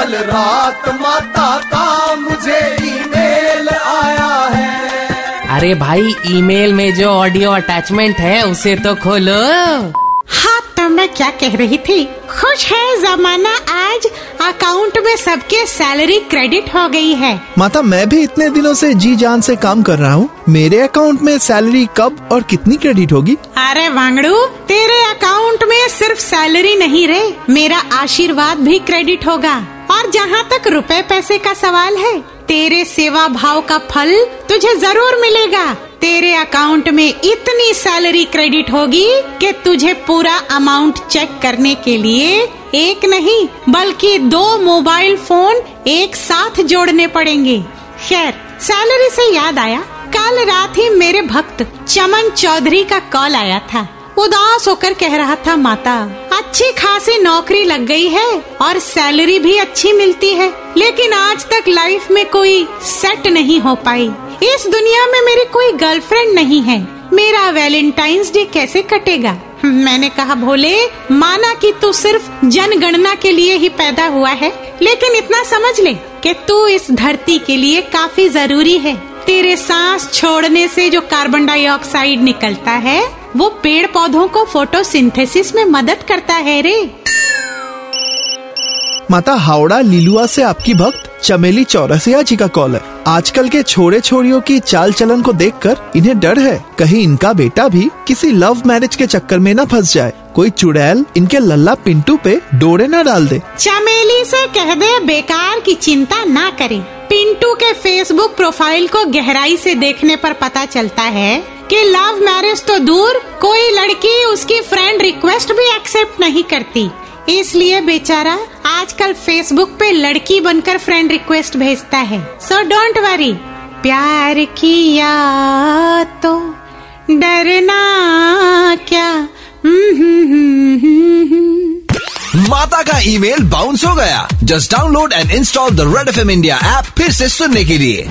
कल रात माता का मुझे ईमेल आया है। अरे भाई ईमेल में जो ऑडियो अटैचमेंट है उसे तो खोलो। हाँ तो मैं क्या कह रही थी? खुश है जमाना आज अकाउंट में सबके सैलरी क्रेडिट हो गई है। माता मैं भी इतने दिनों से जी जान से काम कर रहा हूँ। मेरे अकाउंट में सैलरी कब और कितनी क्रेडिट होगी? अरे वांगड़ू तेरे अकाउंट में सिर्फ़ सैलरी नहीं रे मेरा आशीर्वाद भी क्रेडिट होगा। जहाँ तक रुपए पैसे का सवाल है, तेरे सेवा भाव का फल तुझे ज़रूर मिलेगा। तेरे अकाउंट में इतनी सैलरी क्रेडिट होगी कि तुझे पूरा अमाउंट चेक करने के लिए एक नहीं, बल्कि दो मोबाइल फ़ोन एक साथ जोड़ने पड़ेंगे। खैर सैलरी से याद आया, कल रात ही मेरे भक्त चमन चौधरी का कॉल आया था। उदास होकर कह रहा था, माता खासी नौकरी लग गई है और सैलरी भी अच्छी मिलती है, लेकिन आज तक लाइफ में कोई सेट नहीं हो पाई। इस दुनिया में मेरी कोई गर्लफ्रेंड नहीं है। मेरा वैलेंटाइंस डे कैसे कटेगा? मैंने कहा, भोले, माना कि तू सिर्फ़ जनगणना के लिए ही पैदा हुआ है, लेकिन इतना समझ ले कि तू इस धरती के लिए काफ़ी ज़रूरी है। तेरे सांस छोड़ने से जो कार्बन डाइऑक्साइड निकलता है वो पेड़ पौधों को फोटोसिंथेसिस में मदद करता है रे। माता हावड़ा लीलुआ से आपकी भक्त चमेली चौरसिया जी का कॉल है। आजकल के छोरे छोरियों की चाल चलन को देखकर इन्हें डर है। कहीं इनका बेटा भी किसी लव मैरिज के चक्कर में न फंस जाए। कोई चुड़ैल इनके लल्ला पिंटू पे डोरे न डाल दे। चमेली से कह दे, बेकार की चिंता ना करे। पिंटू के फेसबुक प्रोफ़ाइल को गहराई से देखने पर पता चलता है कि लव मैरिज तो दूर, कोई लड़की उसकी फ्रेंड रिक्वेस्ट भी एक्सेप्ट नहीं करती। इसलिए बेचारा आजकल फेसबुक पे लड़की बनकर फ्रेंड रिक्वेस्ट भेजता है। सो डोंट वरी प्यार किया तो डरना क्या। माता का ईमेल बाउंस हो गया। Just download and install the red F India app फिर से सुनने के लिए।